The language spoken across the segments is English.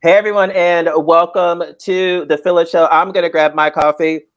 Hey everyone, and welcome to the Phillip Show. I'm gonna grab my coffee.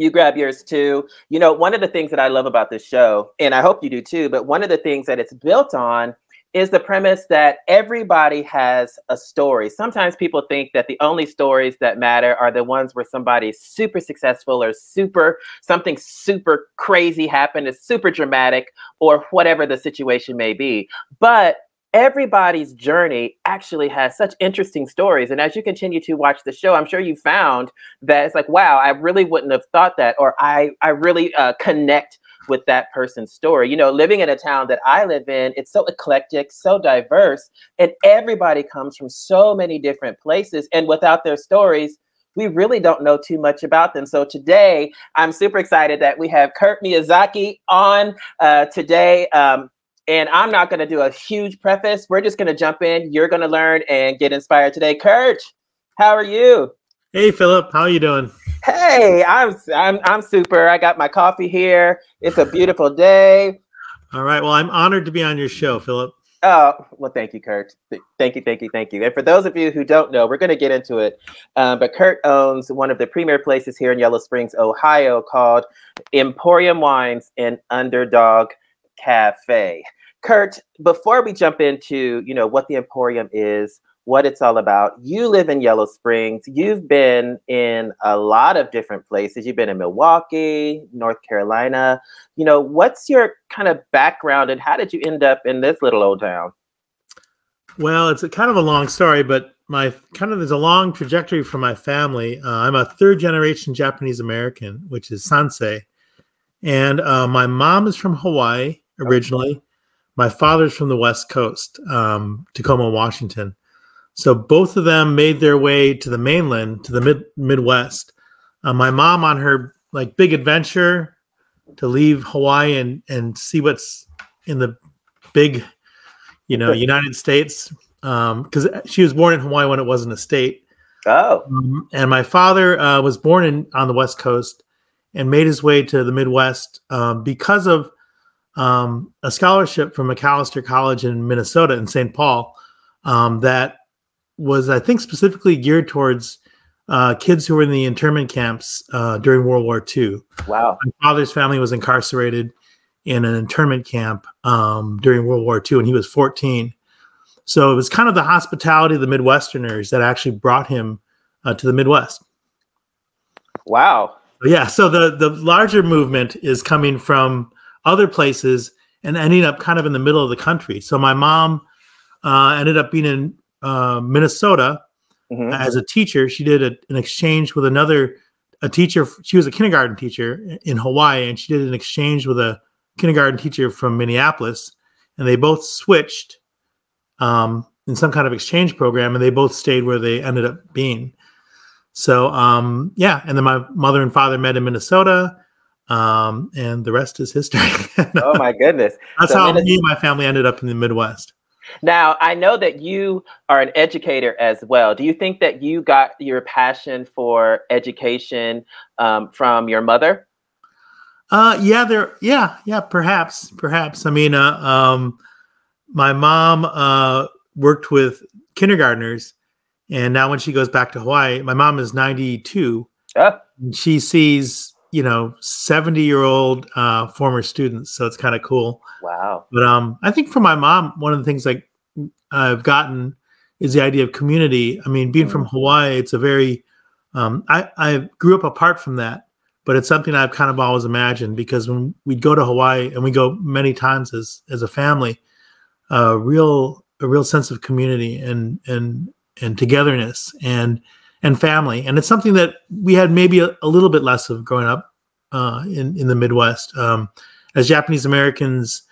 You grab yours too. You know, one of the things that I love about this show, and I hope you do too, but one of the things that it's built on is the premise that everybody has a story. Sometimes people think that the only stories that matter are the ones where somebody's super successful or super something super crazy happened, is super dramatic, or whatever the situation may be. But everybody's journey actually has such interesting stories. And as you continue to watch the show, I'm sure you found that it's like, wow, I really wouldn't have thought that, or I, I really uh, connect with that person's story. You know, living in a town that I live in, it's so eclectic, so diverse, and everybody comes from so many different places. And without their stories, we really don't know too much about them. So today, I'm super excited that we have Kurt Miyazaki on uh, today. Um, and I'm not going to do a huge preface. We're just going to jump in. You're going to learn and get inspired today. Kurt, how are you? Hey Phillip, how are you doing? Hey, I'm I'm I'm super. I got my coffee here. It's a beautiful day. All right. Well, I'm honored to be on your show, Phillip. Oh, well, thank you, Kurt. Thank you, thank you, thank you. And for those of you who don't know, we're going to get into it. Um, but Kurt owns one of the premier places here in Yellow Springs, Ohio, called Emporium Wines and Underdog Cafe. Kurt, before we jump into you know what the Emporium is, what it's all about, you live in Yellow Springs. You've been in a lot of different places. You've been in Milwaukee, North Carolina. You know, what's your kind of background and how did you end up in this little old town? Well, it's a kind of a long story, but my kind of there's a long trajectory for my family. Uh, I'm a third generation Japanese American, which is Sansei, and uh, my mom is from Hawaii originally. My father's from the West Coast, um, Tacoma, Washington. So both of them made their way to the mainland, to the mid Midwest. Uh, my mom on her like big adventure to leave Hawaii and and see what's in the big, you know, United States. Because she was born in Hawaii when it wasn't a state. Oh, Um, and my father uh, was born in on the West Coast and made his way to the Midwest um, because of um, a scholarship from Macalester College in Minnesota in St. Paul um, that was, I think, specifically geared towards uh, kids who were in the internment camps uh, during World War II. wow. My father's family was incarcerated in an internment camp um, during World War II, and he was 14. So it was kind of the hospitality of the Midwesterners that actually brought him uh, to the Midwest. Wow. Yeah. So the the larger movement is coming from other places and ending up kind of in the middle of the country. So my mom uh, ended up being in uh, Minnesota Mhm. as a teacher. She did a, an exchange with another a teacher. She was a kindergarten teacher in Hawaii, and she did an exchange with a kindergarten teacher from Minneapolis, and they both switched um, in some kind of exchange program, and they both stayed where they ended up being. So um, yeah, and then my mother and father met in Minnesota, um, and the rest is history. Oh my goodness. That's So how me and my family ended up in the Midwest. Now, I know that you are an educator as well. Do you think that you got your passion for education um, from your mother? Uh, yeah, there, yeah, yeah, perhaps, perhaps. I mean, uh, um, my mom uh, worked with kindergartners, and now when she goes back to Hawaii, my mom is ninety-two. Oh, And she sees, you know, seventy-year-old uh, former students, so it's kind of cool. wow. But um, I think for my mom, one of the things like I've gotten is the idea of community. I mean, being from Hawaii, it's a very um, I I grew up apart from that, but it's something I've kind of always imagined because when we'd go to Hawaii and we go many times as as a family, a real a real sense of community and and and togetherness and and family, and it's something that we had maybe a, a little bit less of growing up uh, in in the Midwest. Um, as Japanese Americans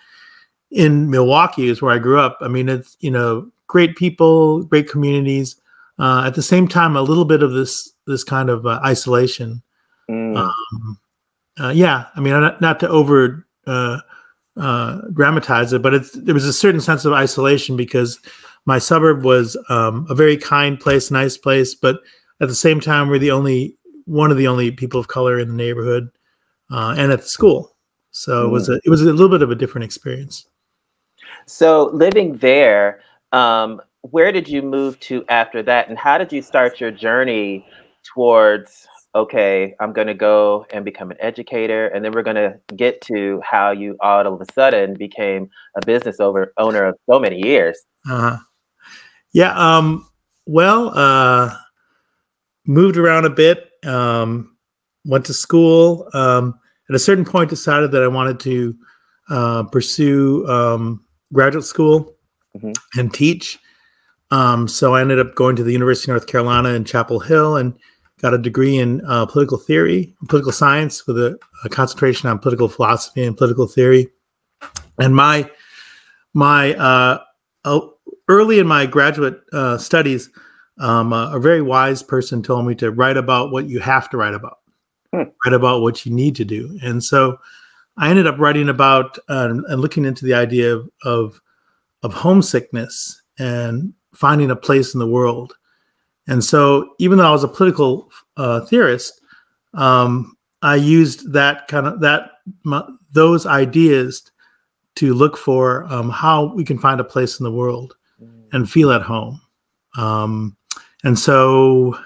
in Milwaukee is where I grew up. I mean, it's you know great people, great communities. Uh, at the same time, a little bit of this this kind of uh, isolation. Mm, Um, uh, yeah, I mean, not, not to over uh, uh, dramatize it, but it's, there was a certain sense of isolation because my suburb was um, a very kind place, nice place, but at the same time, we're the only one of the only people of color in the neighborhood uh, and at the school. So it was a, it was a little bit of a different experience. So living there, um, where did you move to after that, and how did you start your journey towards? Okay, I'm going to go and become an educator, and then we're going to get to how you all of a sudden became a business over owner of so many years. Uh-huh. Yeah. Um, well, uh, moved around a bit. Um, went to school. Um, at a certain point, decided that I wanted to uh, pursue um, graduate school Mhm. and teach. Um, so I ended up going to the University of North Carolina in Chapel Hill and got a degree in uh, political theory, political science, with a, a concentration on political philosophy and political theory. And my my uh, oh, early in my graduate uh, studies, um, a, a very wise person told me to write about what you have to write about, Hmm. write about what you need to do. And so I ended up writing about um, and looking into the idea of, of of homesickness and finding a place in the world. And so, even though I was a political uh, theorist, um, I used that kind of that my, those ideas to look for um, how we can find a place in the world and feel at home. Um, and so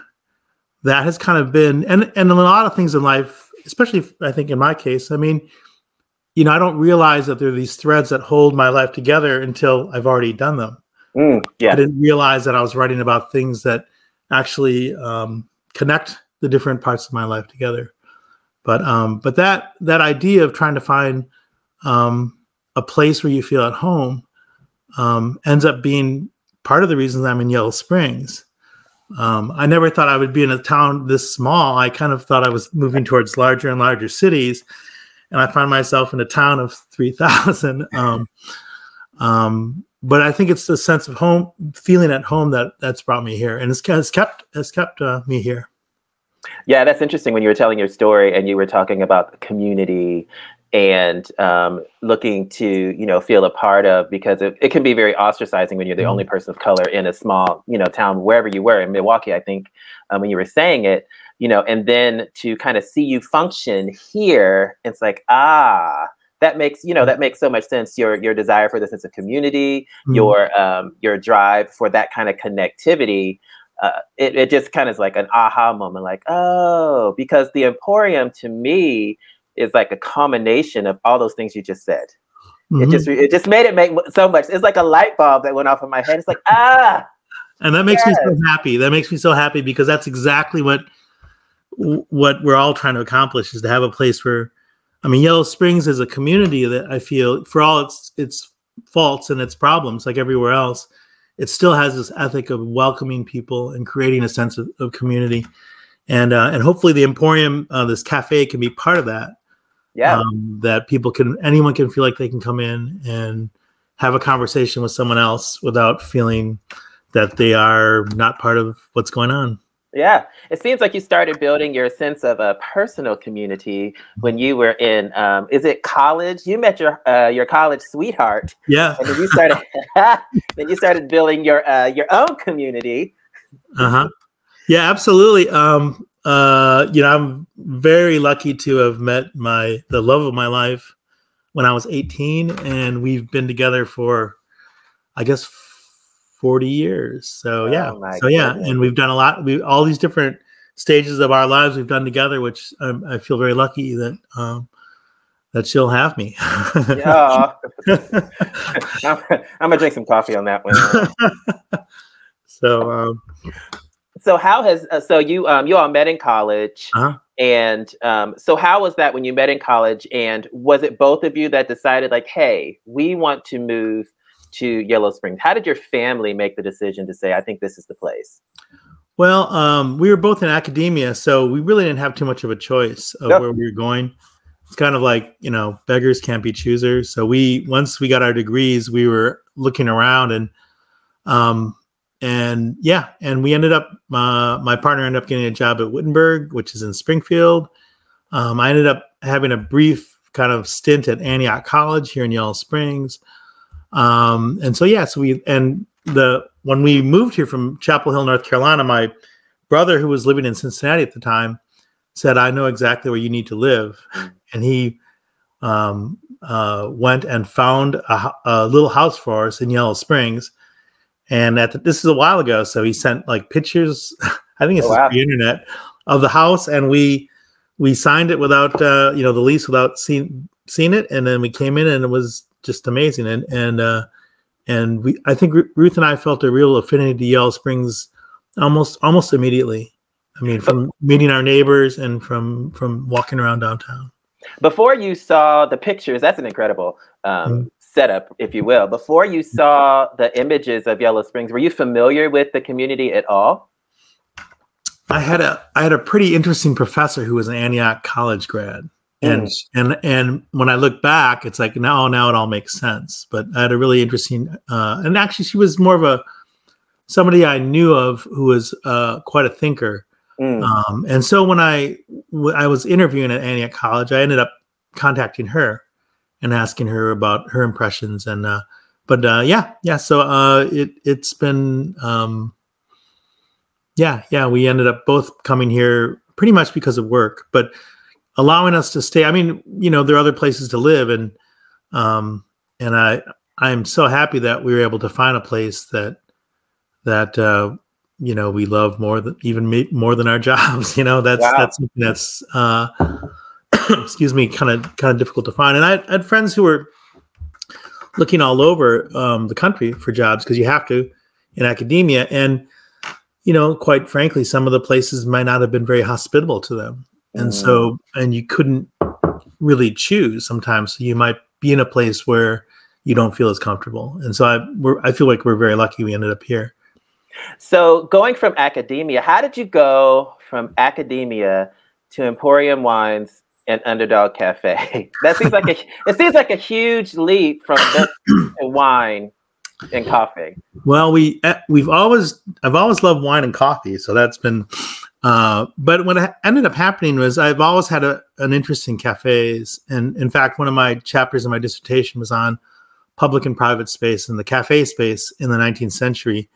that has kind of been, and and a lot of things in life, especially I think in my case, I mean, you know, I don't realize that there are these threads that hold my life together until I've already done them. Mm, I didn't realize that I was writing about things that actually um, connect the different parts of my life together. But um, but that that idea of trying to find um, a place where you feel at home um, ends up being part of the reason I'm in Yellow Springs. Um, I never thought I would be in a town this small. I kind of thought I was moving towards larger and larger cities, and I find myself in a town of three thousand. Um, um, but I think it's the sense of home, feeling at home that that's brought me here, and it's, it's kept has kept uh, me here. yeah. That's interesting when you were telling your story and you were talking about the community and um, looking to you know feel a part of because it, it can be very ostracizing when you're the only person of color in a small you know town wherever you were in Milwaukee. I think um, when you were saying it, you know, and then to kind of see you function here, it's like ah. That makes you know that makes so much sense. Your your desire for the sense of community, Mm. your um, your drive for that kind of connectivity, uh, it, it just kind of is like an aha moment like oh because the emporium to me is like a combination of all those things you just said it Mhm. just it just made it make so much it's like a light bulb that went off in my head it's like ah and that makes me so happy. That makes me so happy because that's exactly what what we're all trying to accomplish is to have a place where, I mean, Yellow Springs is a community that I feel, for all its its faults and its problems, like everywhere else, it still has this ethic of welcoming people and creating a sense of, of community, and uh, and hopefully the Emporium, uh, this cafe, can be part of that. Yeah. um, that people can anyone can feel like they can come in and have a conversation with someone else without feeling that they are not part of what's going on. Yeah. It seems like you started building your sense of a personal community when you were in um, is it college? You met your uh, your college sweetheart. Yeah. And then you started then you started building your uh, your own community. Uh-huh. Yeah absolutely. Um uh you know i'm very lucky to have met my the love of my life when i was 18 and we've been together for i guess 40 years. So yeah. Oh my so yeah goodness. and we've done a lot. We all these different stages of our lives we've done together which um, i feel very lucky that um that she'll have me. Yeah. I'm, I'm gonna drink some coffee on that one. So um so how has uh, so you um you all met in college Uh-huh. and um so how was that when you met in college and was it both of you that decided like hey we want to move to yellow springs how did your family make the decision to say i think this is the place Well, um, we were both in academia, so we really didn't have too much of a choice of Yep. where we were going. It's kind of like you know, beggars can't be choosers. So we once we got our degrees, we were looking around and um and yeah, and we ended up uh, my partner ended up getting a job at Wittenberg, which is in Springfield. Um, I ended up having a brief kind of stint at Antioch College here in Yellow Springs. Um, and so yeah, so we and the when we moved here from Chapel Hill, North Carolina, my brother who was living in Cincinnati at the time said, "I know exactly where you need to live," and he um, uh, went and found a, a little house for us in Yellow Springs. And at the, this is a while ago, so he sent like pictures. I think it's Oh, wow. the internet of the house, and we we signed it without uh, you know the lease without seeing seeing it, and then we came in and it was just amazing. And and uh, and we I think Ru- Ruth and I felt a real affinity to Yellow Springs almost almost immediately. I mean, from meeting our neighbors and from from walking around downtown. Before you saw the pictures, that's an incredible um, Mm. Setup, if you will. Before you saw the images of Yellow Springs, were you familiar with the community at all? I had a I had a pretty interesting professor who was an Antioch College grad, and and and when I look back, it's like now now it all makes sense. But I had a really interesting, uh, and actually she was more of a somebody I knew of who was uh, quite a thinker. Mm. Um, and so when I w- I was interviewing at Antioch College, I ended up contacting her and asking her about her impressions. And uh, but uh, yeah, yeah. So uh, it it's been um, yeah, yeah. We ended up both coming here pretty much because of work, but allowing us to stay. I mean, you know, there are other places to live, and um, and I I'm so happy that we were able to find a place that that uh, you know we love more than even me, more than our jobs. You know, that's Wow. that's something that's uh, excuse me, kind of kind of difficult to find. And I, I had friends who were looking all over um, the country for jobs because you have to in academia, and you know, quite frankly, some of the places might not have been very hospitable to them, and so and you couldn't really choose sometimes. So you might be in a place where you don't feel as comfortable, and so I we're, I feel like we're very lucky we ended up here. So, going from academia, how did you go from academia to Emporium Wines and Underdog Cafe? That seems like a it seems like a huge leap from wine and coffee. Well, we eh, we've always I've always loved wine and coffee, so that's been. Uh, but what ended up happening was I've always had a, an interest in cafes, and in fact, one of my chapters in my dissertation was on public and private space and the cafe space in the 19th century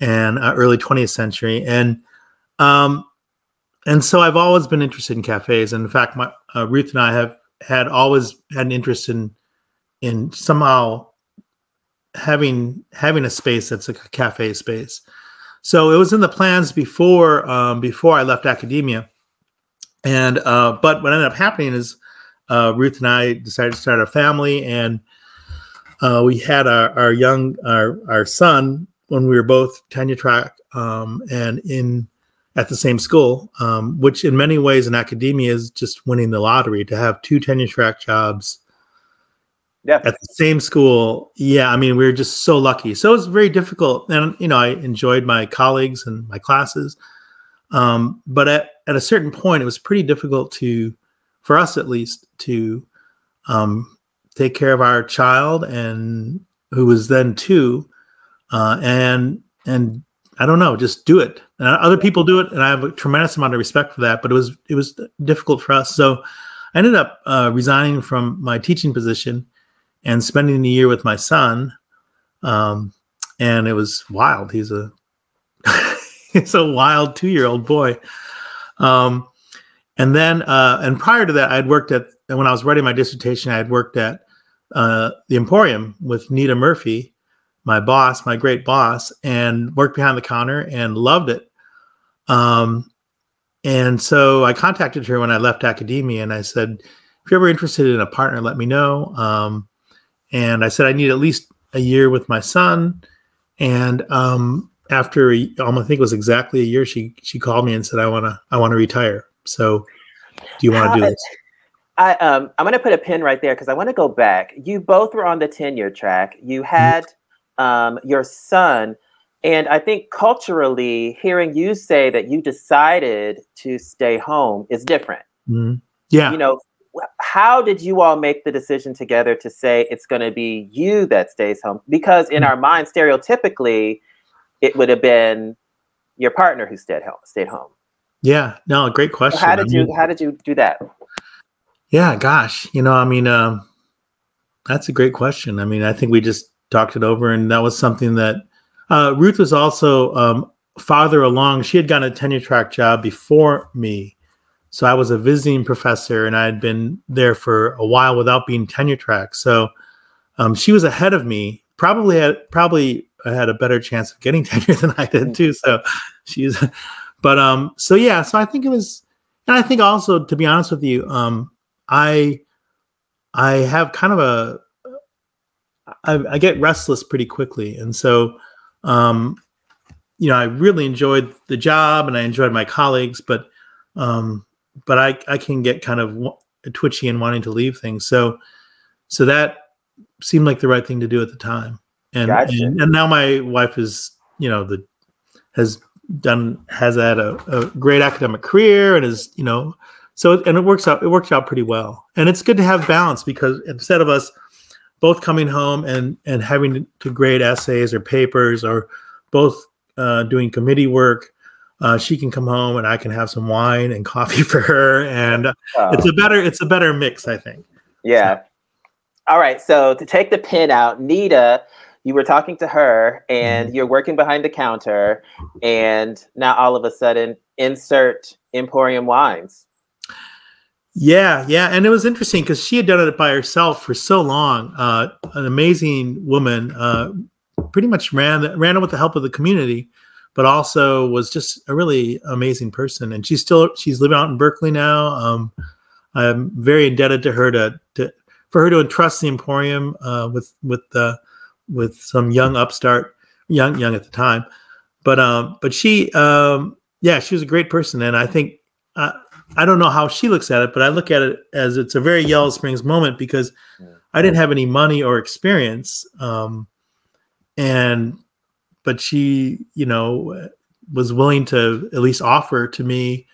and uh, early 20th century, and um, and so I've always been interested in cafes. And in fact, my uh, Ruth and I have had always had an interest in in somehow having having a space that's like a cafe space. So it was in the plans before um, before I left academia, and uh, but what ended up happening is uh, Ruth and I decided to start a family, and uh, we had our, our young our our son when we were both tenure track um, and in at the same school, um, which in many ways in academia is just winning the lottery to have two tenure track jobs Yeah. at the same school. Yeah, I mean, we were just so lucky. So it was very difficult. And, you know, I enjoyed my colleagues and my classes. Um, but at, at a certain point, it was pretty difficult to, for us at least, to um, take care of our child and who was then two. Uh, and, and I don't know, just do it. And other people do it. And I have a tremendous amount of respect for that. But it was, it was difficult for us. So I ended up uh, resigning from my teaching position and spending a year with my son. Um, and it was wild. He's a he's a wild two year old boy. Um, and then uh, and prior to that, I had worked at when I was writing my dissertation, I had worked at uh, the Emporium with Nita Murphy, my boss, my great boss, and worked behind the counter and loved it. Um, and so I contacted her when I left academia, and I said, "If you're ever interested in a partner, let me know." Um, and I said I need at least a year with my son. And um, after a, um, I think it was exactly a year, she she called me and said, "I want to I want to retire. So, do you want to do this?" I um I'm gonna put a pin right there because I want to go back. You both were on the tenure track. You had um your son, and I think culturally, hearing you say that you decided to stay home is different. Mhm. Yeah, You know, how did you all make the decision together to say it's going to be you that stays home? Because in our mind, stereotypically, it would have been your partner who stayed home. Stayed home. yeah. No, great So question. how I did you How did you do that? Yeah, gosh, you know, I mean, um, that's a great question. I mean, I think we just talked it over, and that was something that uh, Ruth was also um, farther along. She had gotten a tenure track job before me, so I was a visiting professor, and I had been there for a while without being tenure track. So um, she was ahead of me. Probably had probably had a better chance of getting tenure than I did too. So she's, but um, so yeah, so I think it was, and I think also to be honest with you, um, I I have kind of a I, I get restless pretty quickly, and so um, you know I really enjoyed the job and I enjoyed my colleagues, but um, but I I can get kind of twitchy and wanting to leave things. So so that seemed like the right thing to do at the time, and Gotcha. and, and now my wife is you know the has done has had a, a great academic career and is you know so and it works out it worked out pretty well and it's good to have balance because instead of us both coming home and and having to, grade essays or papers or both uh, doing committee work uh, she can come home and i can have some wine and coffee for her and Oh, it's a better it's a better mix i think yeah. All right. So to take the pin out, Nita, you were talking to her and Mm-hmm. you're working behind the counter, and now all of a sudden, insert Emporium wines. Yeah, yeah, and it was interesting because she had done it by herself for so long. Uh, an amazing woman, uh, pretty much ran ran it with the help of the community, but also was just a really amazing person. And she's still she's living out in Berkeley now. Um, I'm very indebted to her to, to for her to entrust the Emporium uh, with with the with some young upstart, young young at the time, but um, but she um, yeah, she was a great person, and I think. Uh, I don't know how she looks at it, but I look at it as it's a very Yellow Springs moment because I didn't have any money or experience, um, and but she, you know, was willing to at least offer to me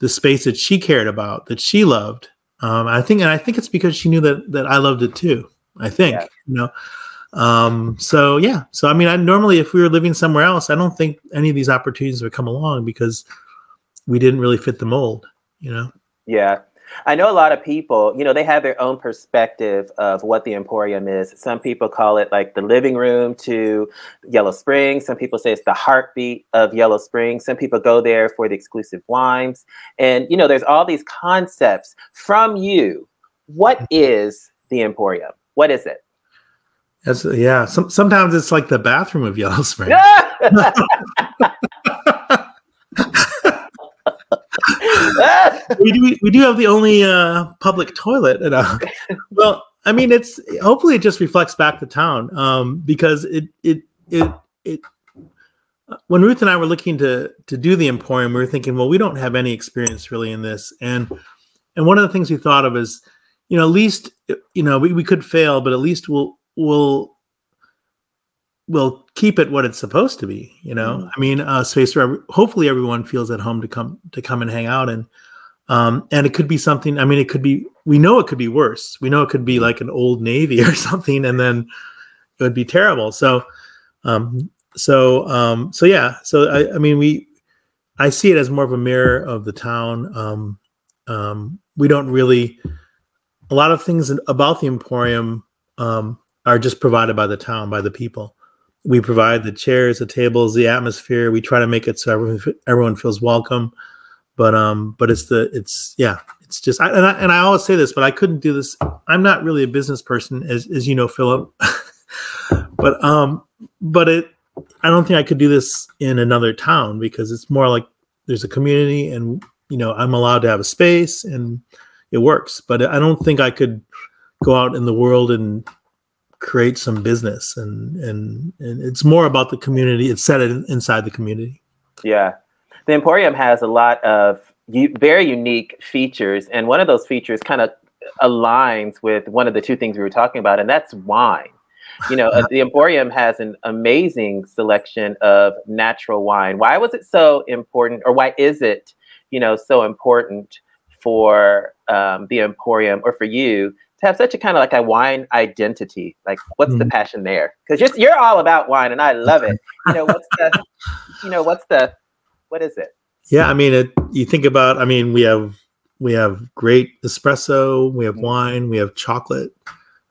the space that she cared about, that she loved. Um, I think, and I think it's because she knew that that I loved it too. I think, Yeah. you know. Um, so yeah, so I mean, I normally if we were living somewhere else, I don't think any of these opportunities would come along because we didn't really fit the mold, you know. Yeah. I know a lot of people, you know, they have their own perspective of what the Emporium is. Some people call it like the living room to Yellow Springs. Some people say it's the heartbeat of Yellow Springs. Some people go there for the exclusive wines. And, you know, there's all these concepts from you. What mm-hmm. is the Emporium? What is it? That's yeah. Some, sometimes it's like the bathroom of Yellow Springs. we do we do have the only uh, public toilet. And, uh, well, I mean, it's hopefully it just reflects back the town um, because it it it it. When Ruth and I were looking to to do the Emporium, we were thinking, well, we don't have any experience really in this, and and one of the things we thought of is, you know, at least you know we, we could fail, but at least we'll we'll we'll keep it what it's supposed to be. You know, Mhm. I mean, a space where hopefully everyone feels at home to come to come and hang out and Um, and it could be something. I mean, it could be. We know it could be worse. We know it could be like an old navy or something, and then it would be terrible. So, um, so, um, so yeah. So I, I mean, we. I see it as more of a mirror of the town. Um, um, we don't really. A lot of things about the Emporium um, are just provided by the town, by the people. We provide the chairs, the tables, the atmosphere. We try to make it so everyone, everyone feels welcome. But um but it's the it's yeah it's just I, and I and I always say this but I couldn't do this. I'm not really a business person as as you know Phillip. But um but it I don't think I could do this in another town because it's more like there's a community and you know I'm allowed to have a space and it works. But I don't think I could go out in the world and create some business and and and it's more about the community it's set it inside the community Yeah. The Emporium has a lot of very unique features. And one of those features kind of aligns with one of the two things we were talking about, and that's wine. You know, the Emporium has an amazing selection of natural wine. Why was it so important, or why is it, you know, so important for um, the Emporium or for you to have such a kind of like a wine identity? Like, what's the Mhm. passion there? Because you're, you're all about wine, and I love it. You know, what's the, you know, what's the, what is it? Yeah, I mean, it, you think about. I mean, we have we have great espresso, we have Mhm. wine, we have chocolate.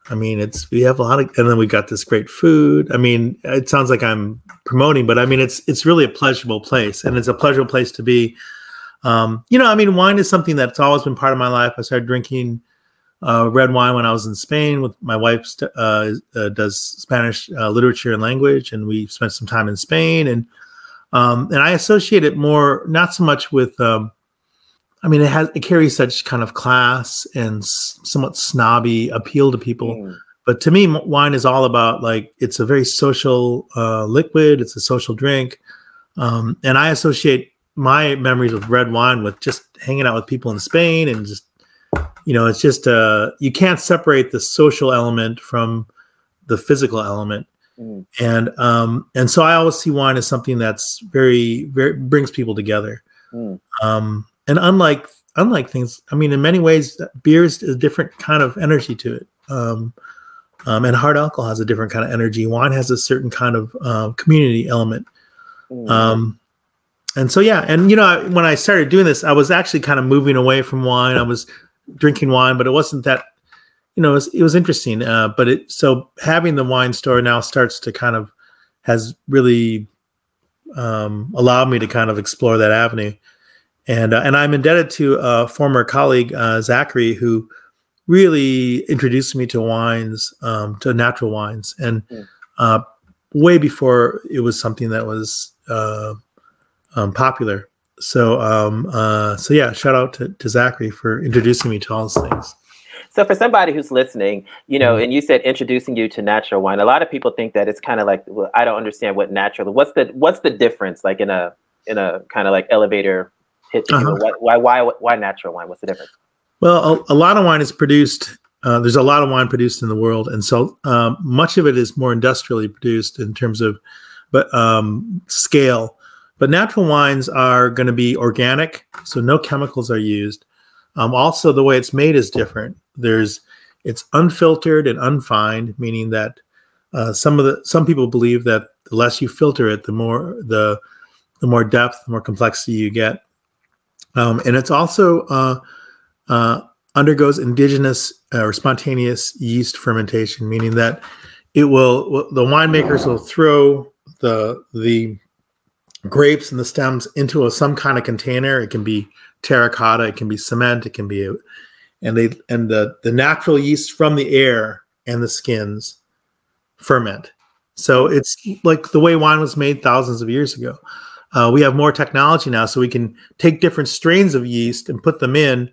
I mean, it's we have a lot of, and then we got this great food. I mean, it sounds like I'm promoting, but I mean, it's it's really a pleasurable place, and it's a pleasurable place to be. Um, you know, I mean, wine is something that's always been part of my life. I started drinking uh, red wine when I was in Spain with my wife. st- Uh, uh, does Spanish uh, literature and language, and we spent some time in Spain. And um, and I associate it more not so much with. Um, I mean, it has it carries such kind of class and s- somewhat snobby appeal to people. Mm. But to me, wine is all about like it's a very social uh, liquid. It's a social drink, um, and I associate my memories with red wine with just hanging out with people in Spain and just you know it's just uh you can't separate the social element from the physical element Mm. and um and so i always see wine as something that's very very brings people together Mm. um and unlike unlike things i mean in many ways beer is a different kind of energy to it um um, and hard alcohol has a different kind of energy. Wine has a certain kind of uh, community element. Mm. Um, and so, yeah. And, you know, I- when I started doing this, I was actually kind of moving away from wine. I was drinking wine, but it wasn't that, you know, it was, it was interesting. Uh, but it, so having the wine store now starts to kind of has really um, allowed me to kind of explore that avenue. And, uh, and I'm indebted to a former colleague, uh, Zachary, who really introduced me to wines, um, to natural wines. And uh, way before it was something that was uh, um, popular. So, um, uh, so yeah, shout out to, to Zachary for introducing me to all those things. So for somebody who's listening, you know, and you said introducing you to natural wine, a lot of people think that it's kind of like well, I don't understand what natural. What's the what's the difference like in a in a kind of like elevator pitch? Know, Uh-huh. why, why why why natural wine? What's the difference? Well, a, a lot of wine is produced. Uh, there's a lot of wine produced in the world, and so um, much of it is more industrially produced in terms of, but um, scale. But natural wines are going to be organic, so no chemicals are used. Um, also, the way it's made is different. There's it's unfiltered and unfined, meaning that uh, some of the some people believe that the less you filter it, the more the the more depth, the more complexity you get. Um, and it's also uh, uh, undergoes indigenous uh, or spontaneous yeast fermentation, meaning that it will the winemakers will throw the the grapes and the stems into a, some kind of container. It can be terracotta, it can be cement, it can be, and they and the the natural yeast from the air and the skins ferment. So it's like the way wine was made thousands of years ago. Uh, we have more technology now, so we can take different strains of yeast and put them in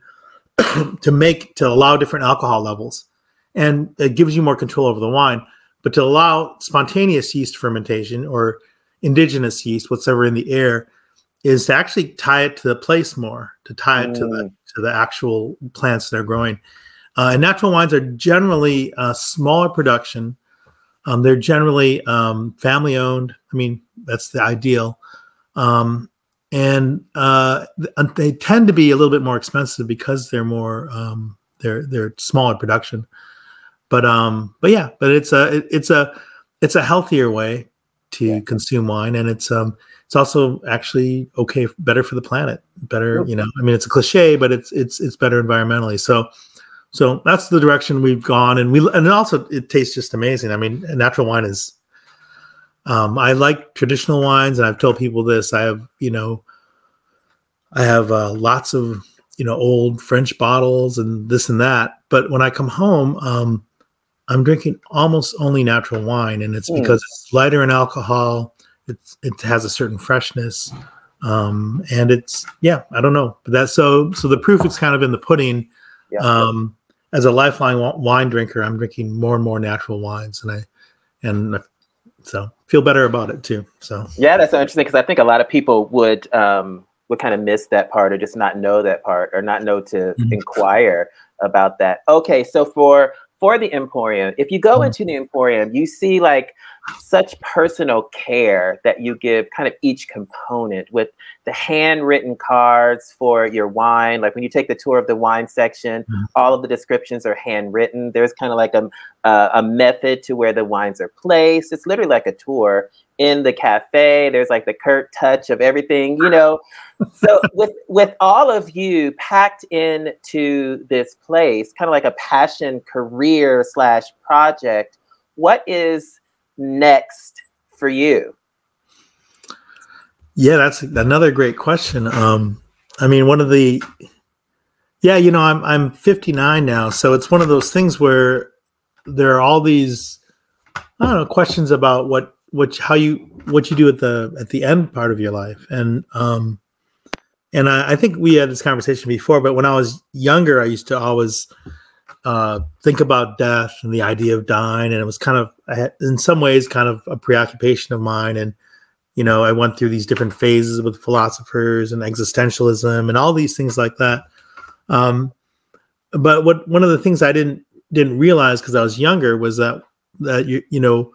to make to allow different alcohol levels, and it gives you more control over the wine. But to allow spontaneous yeast fermentation or indigenous yeast, whatever in the air, is to actually tie it to the place more, to tie it to the to the actual plants they're growing. Uh, and natural wines are generally uh, smaller production. Um, they're generally um, family owned. I mean, that's the ideal. Um, and uh, uh, they tend to be a little bit more expensive because they're more um, they're they're smaller production. But um, but yeah, but it's a it- it's a it's a healthier way to Yeah. consume wine, and it's um it's also actually okay better for the planet. Better, Sure. you know. I mean, it's a cliche, but it's it's it's better environmentally. So so that's the direction we've gone, and we and also it tastes just amazing. I mean, natural wine is. Um, I like traditional wines, and I've told people this. I have, you know, I have uh, lots of, you know, old French bottles and this and that. But when I come home, um, I'm drinking almost only natural wine, and it's Mm. because it's lighter in alcohol. It's it has a certain freshness, um, and it's yeah, I don't know, but that's so so the proof is kind of in the pudding. Yeah. Um, as a lifelong wine drinker, I'm drinking more and more natural wines, and I and so feel better about it too. So Yeah, that's so interesting because I think a lot of people would um, would kind of miss that part or just not know that part or not know to Mhm. inquire about that. Okay, so for for the Emporium, if you go Mhm. into the Emporium, you see like such personal care that you give kind of each component with the handwritten cards for your wine. Like when you take the tour of the wine section, Mhm. all of the descriptions are handwritten. There's kind of like a, a, a method to where the wines are placed. It's literally like a tour in the cafe. There's like the Kurt touch of everything, you know. so with with all of you packed into this place, kind of like a passion career slash project, what is next for you? Yeah, that's another great question. Um, I mean, one of the, yeah, you know, I'm I'm 59 now, so it's one of those things where there are all these, I don't know, questions about what what how you what you do at the at the end part of your life, and um, and I, I think we had this conversation before, but when I was younger, I used to always uh, think about death and the idea of dying, and it was kind of in some ways kind of a preoccupation of mine, and you know, I went through these different phases with philosophers and existentialism and all these things like that. Um, but what one of the things I didn't didn't realize because I was younger was that that you you know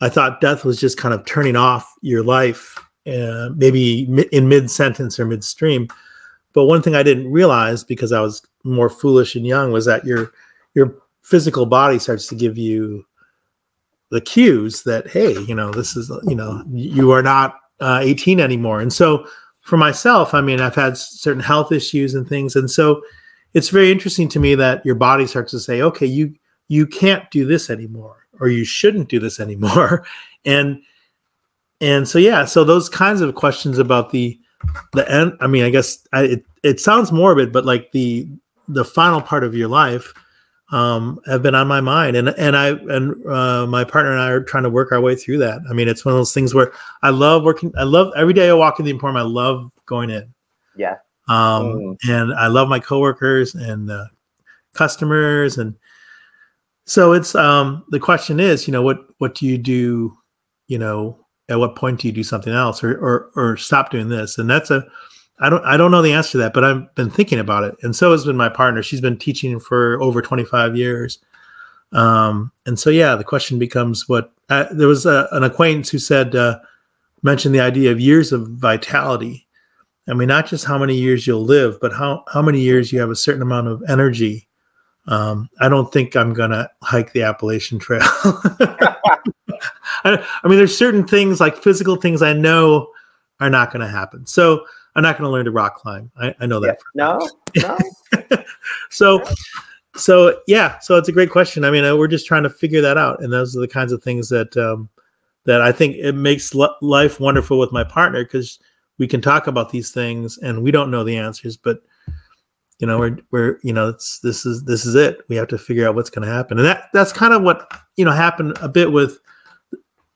I thought death was just kind of turning off your life, uh, maybe in mid sentence or midstream. But one thing I didn't realize because I was more foolish and young was that your your physical body starts to give you the cues that hey you know this is you know you are not uh, 18 anymore. And so for myself i mean i've had certain health issues and things. And so it's very interesting to me that your body starts to say okay you you can't do this anymore or you shouldn't do this anymore. And and so yeah so those kinds of questions about the the end i mean i guess I, it, it sounds morbid but like the the final part of your life um, have been on my mind, and and I and uh, my partner and I are trying to work our way through that. I mean, it's one of those things where I love working. I love every day I walk in the emporium. I love going in, Yeah. um, Mm. and I love my coworkers and uh, customers, and so it's um, the question is, you know, what what do you do? You know, at what point do you do something else, or or or stop doing this? And that's a I don't I don't know the answer to that, but I've been thinking about it, and so has been my partner. She's been teaching for over 25 years, um, and so yeah, the question becomes what. Uh, there was a, an acquaintance who said uh, mentioned the idea of years of vitality. I mean, not just how many years you'll live, but how how many years you have a certain amount of energy. Um, I don't think I'm gonna hike the Appalachian Trail. I, I mean, there's certain things like physical things I know are not going to happen. So I'm not going to learn to rock climb. I, I know that. No, no. So, so yeah. So it's a great question. I mean, uh, we're just trying to figure that out, and those are the kinds of things that um, that I think it makes li- life wonderful with my partner because we can talk about these things and we don't know the answers, but you know, we're we're you know, it's this is this is it. We have to figure out what's going to happen, and that that's kind of what you know happened a bit with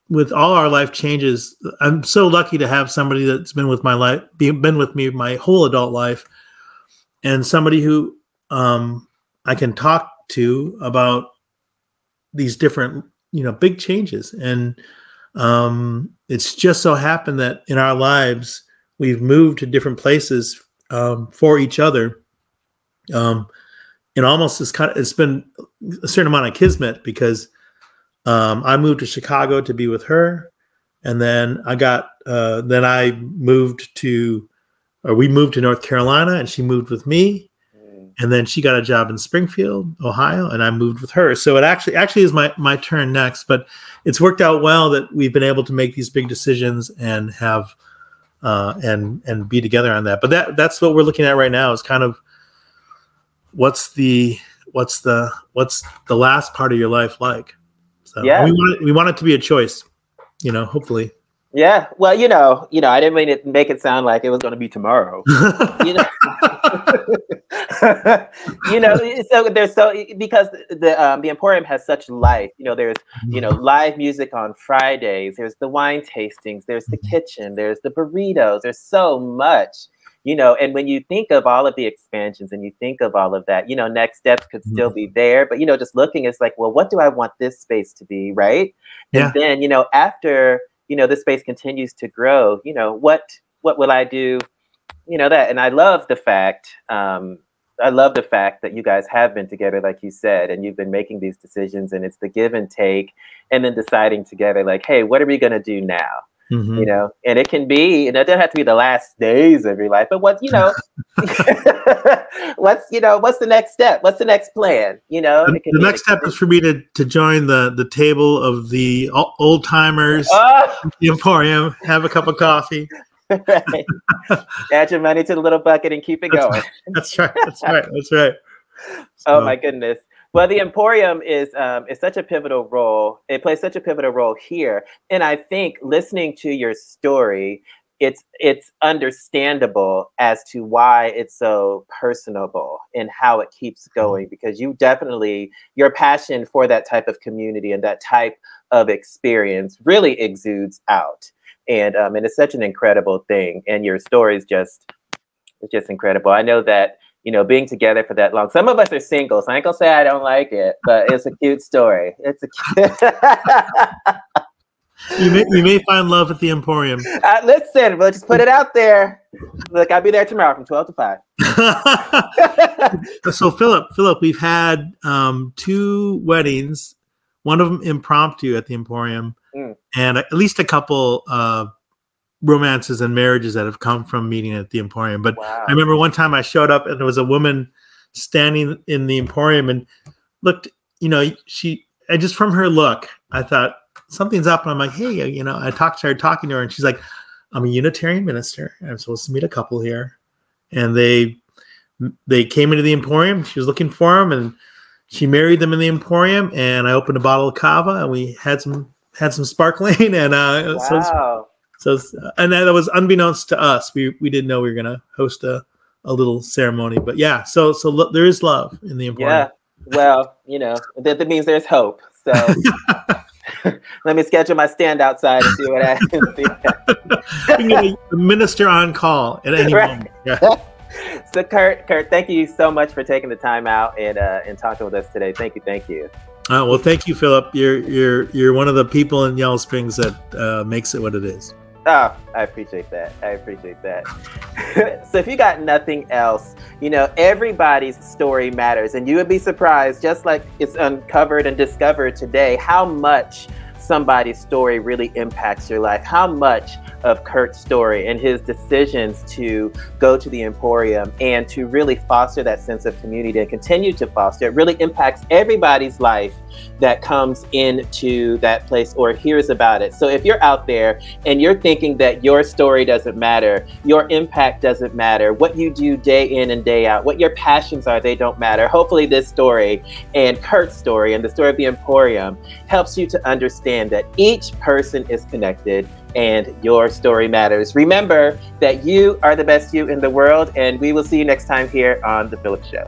with all our life changes. I'm so lucky to have somebody that's been with my life, be, been with me my whole adult life, and somebody who um, I can talk to about these different, you know, big changes. And um, it's just so happened that in our lives we've moved to different places um, for each other. Um, and almost it's kind of it's been a certain amount of kismet because um, I moved to Chicago to be with her, and then I got uh, then I moved to or we moved to North Carolina, and she moved with me, Mm. and then she got a job in Springfield, Ohio, and I moved with her. So it actually actually is my my turn next, but it's worked out well that we've been able to make these big decisions and have uh, and and be together on that. But that that's what we're looking at right now is kind of what's the what's the what's the last part of your life like. So Yeah. we want it, we want it to be a choice, you know. Hopefully, Yeah. Well, you know, you know, I didn't mean to make it sound like it was going to be tomorrow. you know, you know, so there's so because the um, the Emporium has such life. You know, there's you know live music on Fridays. There's the wine tastings. There's the kitchen. There's the burritos. There's so much. You know, and when you think of all of the expansions and you think of all of that, you know, next steps could still be there. But you know, just looking, it's like, well, what do I want this space to be, right? Yeah. And then you know, after you know, this space continues to grow. You know, what what will I do? you know that and i love the fact um I love the fact that you guys have been together, like you said, and you've been making these decisions, and it's the give and take, and then deciding together, like, hey, what are we gonna do now? Mhm. You know, and it can be, and it doesn't have to be the last days of your life, but what you know, what's you know, what's the next step? What's the next plan? You know, The, the next step is for me to, to join the, the table of the old timers, Oh, the Emporium, have a cup of coffee. right. Add your money to the little bucket and keep it That's going. That's right. That's right. That's right. Oh my goodness. Well, the Emporium is um, is such a pivotal role. It plays such a pivotal role here, and I think listening to your story, it's it's understandable as to why it's so personable and how it keeps going. Because you definitely your passion for that type of community and that type of experience really exudes out, and um, and it's such an incredible thing. And your story is just it's just incredible. I know that you know, being together for that long. Some of us are single, so I ain't gonna say I don't like it, but it's a cute story. It's a cute. You may, you may find love at the Emporium. uh, listen, we'll just put it out there. Look, I'll be there tomorrow from twelve to five. so Phillip, Phillip, we've had um, two weddings, one of them impromptu at the Emporium, Mm. and at least a couple uh, romances and marriages that have come from meeting at the Emporium. But wow. I remember one time I showed up and there was a woman standing in the Emporium and looked, you know, she, and just from her look, I thought something's up. And I'm like, hey, you know, I talked to her, talking to her, and she's like, I'm a Unitarian minister. I'm supposed to meet a couple here. And they, they came into the Emporium. She was looking for them and she married them in the Emporium. And I opened a bottle of cava and we had some, had some sparkling and, uh, wow. so, it's- and that was unbeknownst to us. We we didn't know we were gonna host a, a little ceremony, but yeah. So so lo- there is love in the Emporium. Yeah. Well, you know, that, that means there's hope. So let me schedule my stand outside and see what happens. You can get a minister on call at any Right. moment. Yeah. so Kurt, Kurt, thank you so much for taking the time out and uh, and talking with us today. Thank you, thank you. Uh, well, thank you, Phillip. You're you're you're one of the people in Yellow Springs that uh, makes it what it is. Oh, I appreciate that. I appreciate that. so if you got nothing else, you know, everybody's story matters. And you would be surprised, just like it's uncovered and discovered today, how much somebody's story really impacts your life. How much of Kurt's story and his decisions to go to the Emporium and to really foster that sense of community and continue to foster it really impacts everybody's life that comes into that place or hears about it. So if you're out there and you're thinking that your story doesn't matter, your impact doesn't matter, what you do day in and day out, what your passions are, they don't matter. Hopefully, this story and Kurt's story and the story of the Emporium helps you to understand that each person is connected and your story matters. Remember that you are the best you in the world, and we will see you next time here on The Phillips Show.